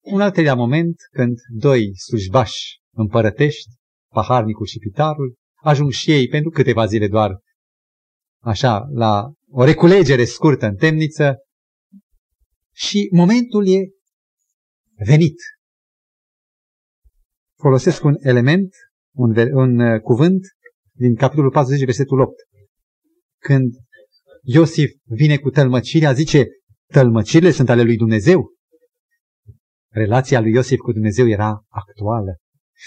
un al treilea moment când doi slujbași împărătești paharnicul și pitarul, ajung și ei pentru câteva zile doar, așa, la o reculegere scurtă în temniță și momentul e venit. Folosesc un element, un, un uh, cuvânt din capitolul 40, versetul 8. Când Iosif vine cu tălmăcirea, zice, tălmăcirile sunt ale lui Dumnezeu. Relația lui Iosif cu Dumnezeu era actuală.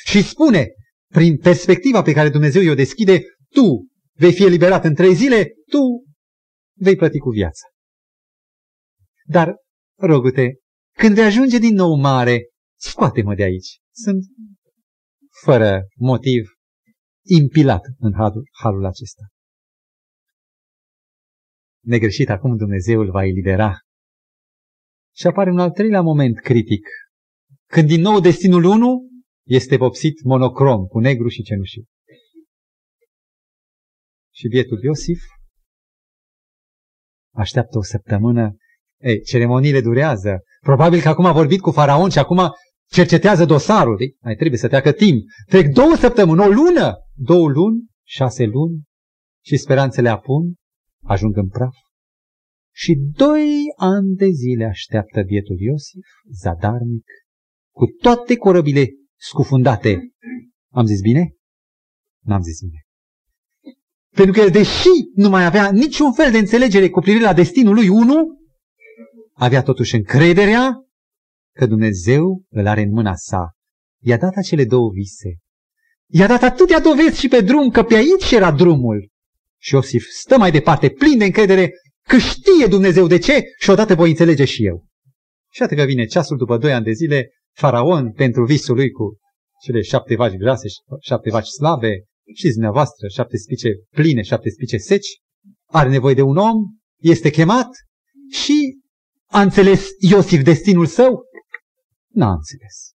Și spune, prin perspectiva pe care Dumnezeu i-o deschide, tu vei fi eliberat în trei zile, tu vei plăti cu viața. Dar, rogute, când vei ajunge din nou mare, scoate-mă de aici. Sunt fără motiv impilat în halul, halul acesta. Negreșit acum Dumnezeu îl va elibera. Și apare un al treilea moment critic. Când din nou destinul 1 este vopsit monocrom, cu negru și cenușiu. Și bietul Iosif așteaptă o săptămână. Ei, ceremoniile durează. Probabil că acum a vorbit cu faraon și acum cercetează dosarul. Ei, mai trebuie să treacă timp. Trec două săptămâni, o lună, două luni, șase luni și speranțele apun, ajung în praf. Și doi ani de zile așteaptă bietul Iosif, zadarnic, cu toate corăbile scufundate. Am zis bine? N-am zis bine. Pentru că el, deși nu mai avea niciun fel de înțelegere cu privire la destinul lui unu, avea totuși încrederea că Dumnezeu îl are în mâna sa. I-a dat acele două vise. I-a dat atâtea dovezi și pe drum că pe aici era drumul. Și Iosif stă mai departe, plin de încredere, că știe Dumnezeu de ce și odată voi înțelege și eu. Și atât că vine ceasul după doi ani de zile, faraon pentru visul lui cu cele șapte vaci grase, șapte vaci slabe, știți dumneavoastră, șapte spice pline, șapte spice seci, are nevoie de un om, este chemat și a înțeles Iosif destinul său? N-a înțeles.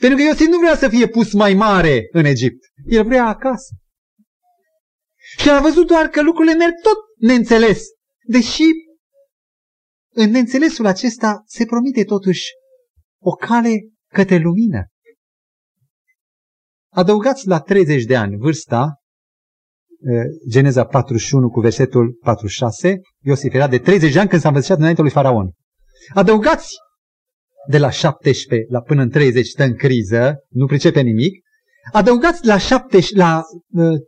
Pentru că Iosif nu vrea să fie pus mai mare în Egipt. El vrea acasă. Și a văzut doar că lucrurile merg tot neînțeles. Deși în neînțelesul acesta se promite totuși o cale către lumină. Adăugați la 30 de ani vârsta, Geneza 41 cu versetul 46, Iosif era de 30 de ani când s-a învățat înainte lui Faraon. Adăugați de la 17 la până în 30 stă în criză, nu pricepe nimic. Adăugați la, 7, la uh,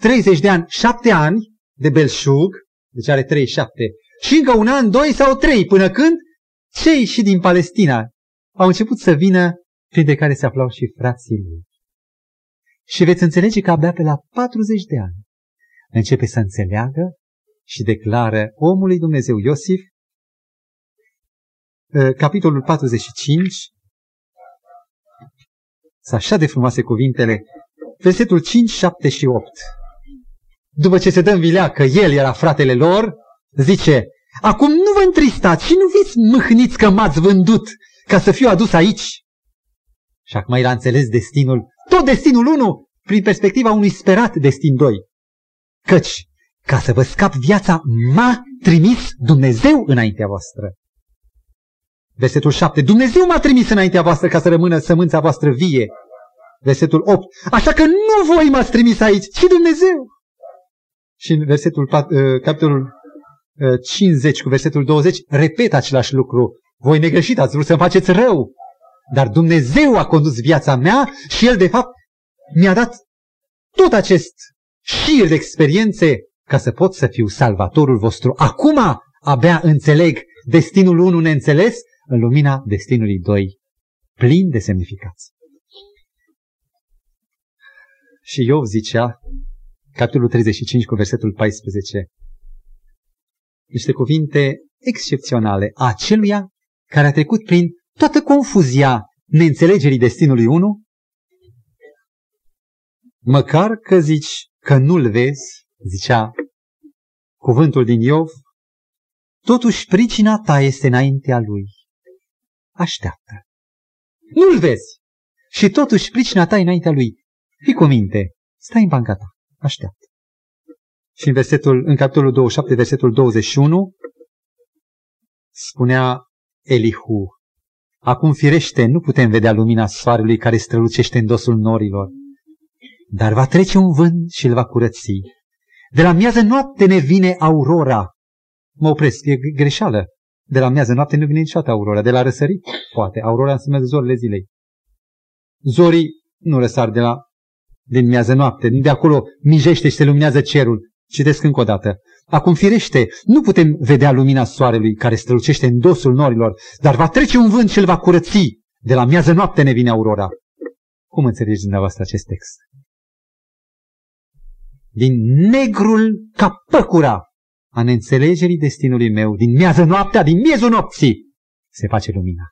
30 de ani, 7 ani de belșug, deci are 37, și încă un an, doi sau trei, până când cei și din Palestina au început să vină, printre care se aflau și frații lui. Și veți înțelege că abia pe la 40 de ani începe să înțeleagă și declară omului Dumnezeu Iosif, ă, capitolul 45, sunt așa de frumoase cuvintele, versetul 5, 7 și 8. După ce se dă în că el era fratele lor, zice, acum nu vă întristați și nu fiți mâhniți că m-ați vândut ca să fiu adus aici. Și acum el a înțeles destinul, tot destinul 1, prin perspectiva unui sperat destin 2. Căci, ca să vă scap viața, m-a trimis Dumnezeu înaintea voastră. Versetul 7. Dumnezeu m-a trimis înaintea voastră ca să rămână sămânța voastră vie. Versetul 8. Așa că nu voi m-ați trimis aici, ci Dumnezeu. Și în versetul 4, uh, capitolul 50 uh, cu versetul 20 repetă același lucru. Voi negreșit, ați vrut să-mi faceți rău. Dar Dumnezeu a condus viața mea și El, de fapt, mi-a dat tot acest șir de experiențe ca să pot să fiu salvatorul vostru. Acum abia înțeleg destinul 1 neînțeles în lumina destinului 2, plin de semnificații. Și Iov zicea, capitolul 35 cu versetul 14, niște cuvinte excepționale a aceluia care a trecut prin toată confuzia neînțelegerii destinului 1, măcar că zici că nu-l vezi, zicea cuvântul din Iov, totuși pricina ta este înaintea lui. Așteaptă. Nu-l vezi. Și totuși pricina ta e înaintea lui. Fii cu minte. Stai în banca ta. Așteaptă. Și în, versetul, în capitolul 27, versetul 21, spunea Elihu, Acum firește nu putem vedea lumina soarelui care strălucește în dosul norilor, dar va trece un vânt și îl va curăți. De la miază noapte ne vine aurora. Mă opresc, e greșeală. De la miază noapte nu vine niciodată aurora, de la răsărit, poate. Aurora înseamnă zorile zilei. Zorii nu răsar de la din miază noapte, de acolo mijește și se luminează cerul. Citesc încă o dată. Acum firește, nu putem vedea lumina soarelui care strălucește în dosul norilor, dar va trece un vânt și îl va curăți. De la miază noapte ne vine aurora. Cum înțelegeți dumneavoastră acest text? Din negrul ca păcura a neînțelegerii destinului meu, din miază noaptea, din miezul nopții, se face lumina.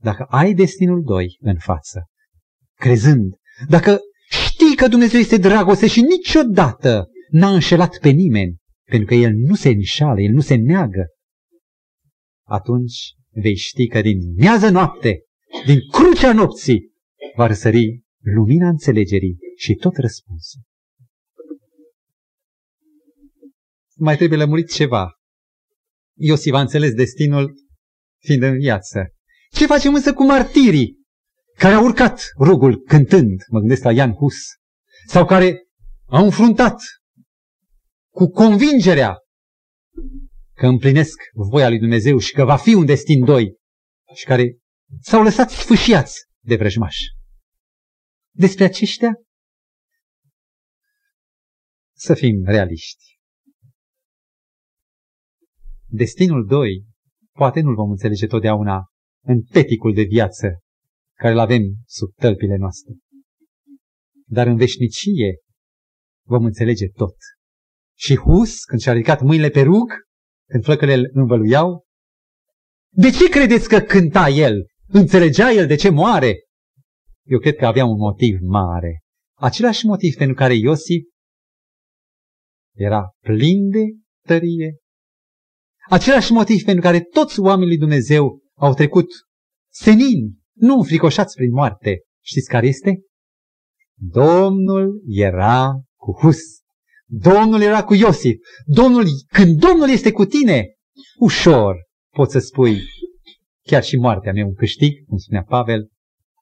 Dacă ai destinul 2 în față, crezând, dacă știi că Dumnezeu este dragoste și niciodată n-a înșelat pe nimeni, pentru că El nu se înșală, El nu se neagă, atunci vei ști că din miază noapte, din crucea nopții, va răsări lumina înțelegerii și tot răspunsul. Mai trebuie lămurit ceva. Iosif a înțeles destinul fiind în viață. Ce facem însă cu martirii care au urcat rugul cântând, mă gândesc la Ian Hus, sau care au înfruntat cu convingerea că împlinesc voia lui Dumnezeu și că va fi un destin doi și care s-au lăsat sfâșiați de vrăjmași. Despre aceștia să fim realiști. Destinul doi poate nu-l vom înțelege totdeauna în peticul de viață care îl avem sub tălpile noastre. Dar în veșnicie vom înțelege tot. Și Hus, când și-a ridicat mâinile pe rug, când flăcăle îl învăluiau, de ce credeți că cânta el? Înțelegea el de ce moare? Eu cred că avea un motiv mare. Același motiv pentru care Iosif era plin de tărie. Același motiv pentru care toți oamenii lui Dumnezeu au trecut senin, nu înfricoșați prin moarte. Știți care este? Domnul era cu Hus. Domnul era cu Iosif. Domnul, când Domnul este cu tine, ușor poți să spui, chiar și moartea mea un câștig, cum spunea Pavel,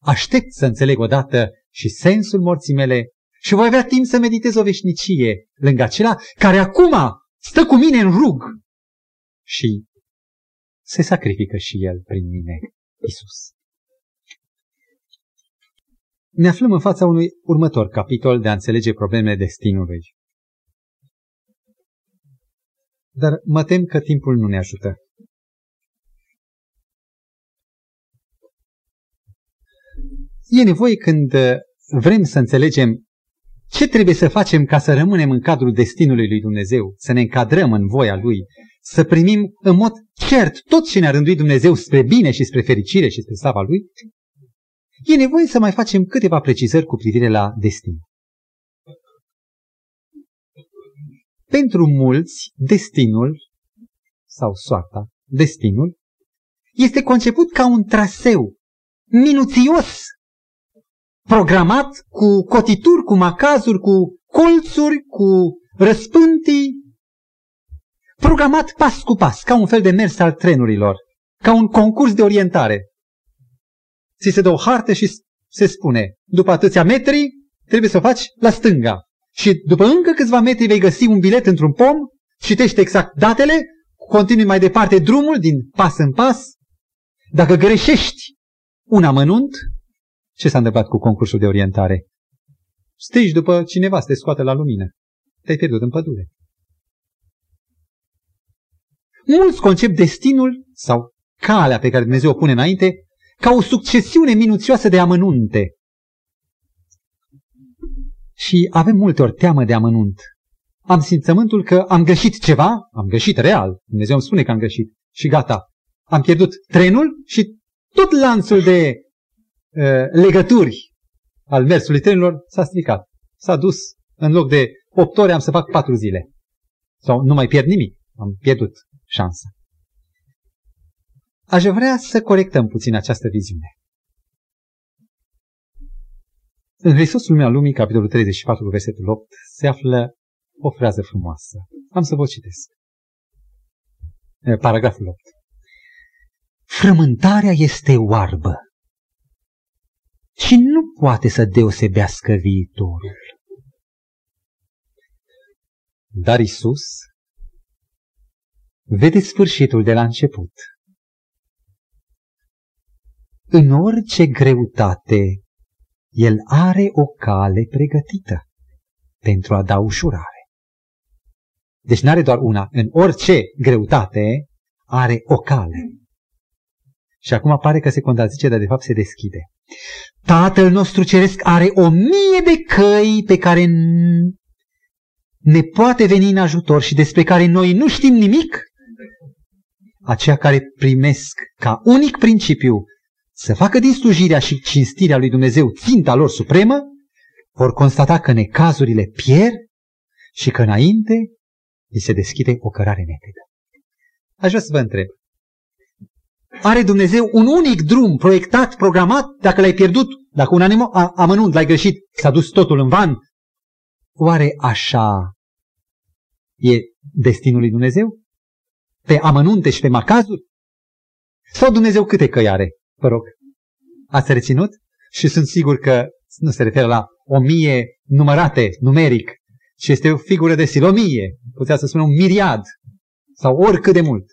aștept să înțeleg odată și sensul morții mele și voi avea timp să meditez o veșnicie lângă acela care acum stă cu mine în rug și se sacrifică și el prin mine, Isus. Ne aflăm în fața unui următor capitol de a înțelege problemele destinului. Dar mă tem că timpul nu ne ajută. E nevoie când vrem să înțelegem ce trebuie să facem ca să rămânem în cadrul destinului lui Dumnezeu, să ne încadrăm în voia Lui, să primim în mod cert tot ce ne-a rânduit Dumnezeu spre bine și spre fericire și spre slava Lui, e nevoie să mai facem câteva precizări cu privire la destin. Pentru mulți, destinul sau soarta, destinul, este conceput ca un traseu minuțios, programat cu cotituri, cu macazuri, cu colțuri, cu răspântii, programat pas cu pas, ca un fel de mers al trenurilor, ca un concurs de orientare. Ți se dă o hartă și se spune, după atâția metri, trebuie să o faci la stânga. Și după încă câțiva metri vei găsi un bilet într-un pom, citești exact datele, continui mai departe drumul din pas în pas. Dacă greșești un amănunt, ce s-a întâmplat cu concursul de orientare? Strigi după cineva să te scoate la lumină. Te-ai pierdut în pădure. Mulți concep destinul sau calea pe care Dumnezeu o pune înainte ca o succesiune minuțioasă de amănunte. Și avem multe ori teamă de amănunt. Am simțământul că am greșit ceva, am greșit real, Dumnezeu îmi spune că am greșit și gata. Am pierdut trenul și tot lanțul de uh, legături al mersului trenurilor s-a stricat. S-a dus, în loc de 8 ore am să fac 4 zile. Sau nu mai pierd nimic, am pierdut șansa. Aș vrea să corectăm puțin această viziune. În Hristos lumea lumii, capitolul 34, versetul 8, se află o frază frumoasă. Am să vă citesc. Paragraful 8. Frământarea este oarbă și nu poate să deosebească viitorul. Dar Isus vede sfârșitul de la început. În orice greutate El are o cale pregătită pentru a da ușurare. Deci nu are doar una. În orice greutate are o cale. Și acum pare că se contrazice, dar de fapt se deschide. Tatăl nostru ceresc are o mie de căi pe care ne poate veni în ajutor și despre care noi nu știm nimic. Aceia care primesc ca unic principiu să facă din slujirea și cinstirea lui Dumnezeu ținta lor supremă, vor constata că necazurile pierd și că înainte îi se deschide o cărare netedă. Aș vrea să vă întreb. Are Dumnezeu un unic drum proiectat, programat, dacă l-ai pierdut, dacă un animo, a, amănunt l-ai greșit, s-a dus totul în van, oare așa e destinul lui Dumnezeu? Pe amănunte și pe macazuri? Sau Dumnezeu câte căi are? Vă rog. Ați reținut? Și sunt sigur că nu se referă la o mie numărate, numeric, ci este o figură de silomie. Putea să spună un miriad sau oricât de mult.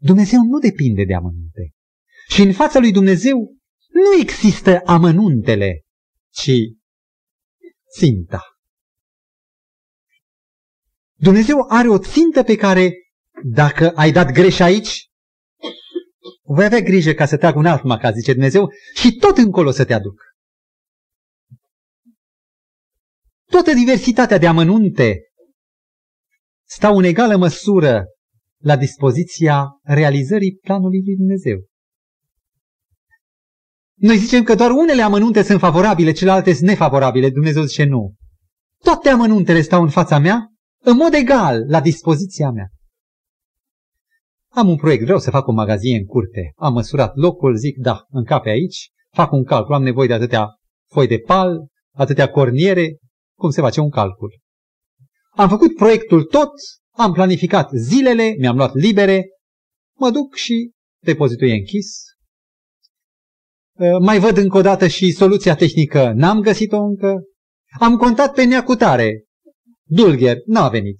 Dumnezeu nu depinde de amănunte. Și în fața lui Dumnezeu nu există amănuntele, ci ținta. Dumnezeu are o țintă pe care, dacă ai dat greș aici, voi avea grijă ca să te un alt macaz, zice Dumnezeu, și tot încolo să te aduc. Toată diversitatea de amănunte stau în egală măsură la dispoziția realizării planului lui Dumnezeu. Noi zicem că doar unele amănunte sunt favorabile, celelalte sunt nefavorabile. Dumnezeu zice nu. Toate amănuntele stau în fața mea, în mod egal, la dispoziția mea. Am un proiect, vreau să fac o magazie în curte. Am măsurat locul, zic, da, încape aici, fac un calcul, am nevoie de atâtea foi de pal, atâtea corniere, cum se face un calcul. Am făcut proiectul tot, am planificat zilele, mi-am luat libere, mă duc și depozitul e închis. Uh, mai văd încă o dată și soluția tehnică, n-am găsit-o încă. Am contat pe neacutare. Dulgher, n-a venit.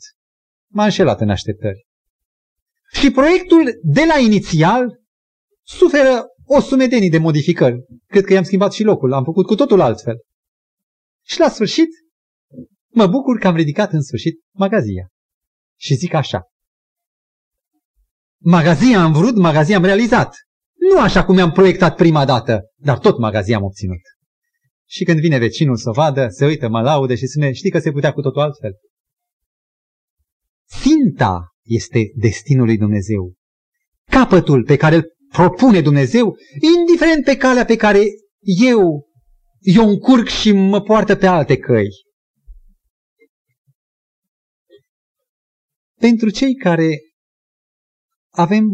M-a înșelat în așteptări. Și proiectul de la inițial suferă o sumedenie de modificări. Cred că i-am schimbat și locul, am făcut cu totul altfel. Și la sfârșit, mă bucur că am ridicat în sfârșit magazia. Și zic așa. Magazia am vrut, magazia am realizat. Nu așa cum mi-am proiectat prima dată, dar tot magazia am obținut. Și când vine vecinul să o vadă, se uită, mă laude și spune, știi că se putea cu totul altfel. Ținta este destinul lui Dumnezeu. Capătul pe care îl propune Dumnezeu, indiferent pe calea pe care eu, eu încurc și mă poartă pe alte căi. Pentru cei care avem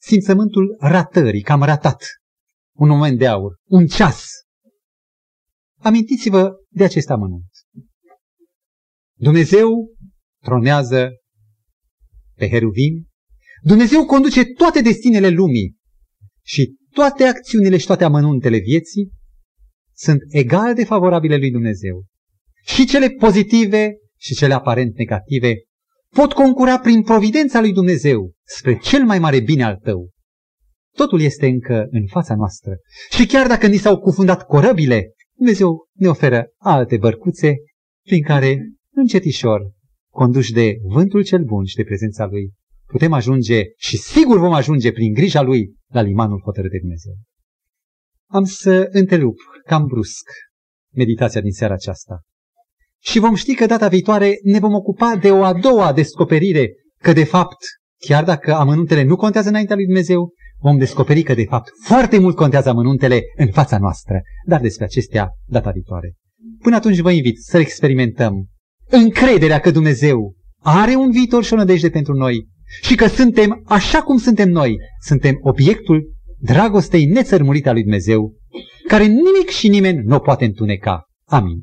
simțământul ratării, că am ratat un moment de aur, un ceas, amintiți-vă de acest amănunt. Dumnezeu tronează pe heruvim, Dumnezeu conduce toate destinele lumii și toate acțiunile și toate amănuntele vieții sunt egal de favorabile lui Dumnezeu. Și cele pozitive și cele aparent negative pot concura prin providența lui Dumnezeu spre cel mai mare bine al tău. Totul este încă în fața noastră. Și chiar dacă ni s-au cufundat corăbile, Dumnezeu ne oferă alte bărcuțe prin care, încetișor, conduși de vântul cel bun și de prezența Lui, putem ajunge și sigur vom ajunge prin grija Lui la limanul hotărât de Dumnezeu. Am să întrerup cam brusc meditația din seara aceasta și vom ști că data viitoare ne vom ocupa de o a doua descoperire că de fapt, chiar dacă amănuntele nu contează înaintea lui Dumnezeu, vom descoperi că de fapt foarte mult contează amănuntele în fața noastră, dar despre acestea data viitoare. Până atunci vă invit să experimentăm încrederea că Dumnezeu are un viitor și o nădejde pentru noi și că suntem așa cum suntem noi, suntem obiectul dragostei nețărmurite a lui Dumnezeu, care nimic și nimeni nu o poate întuneca. Amin.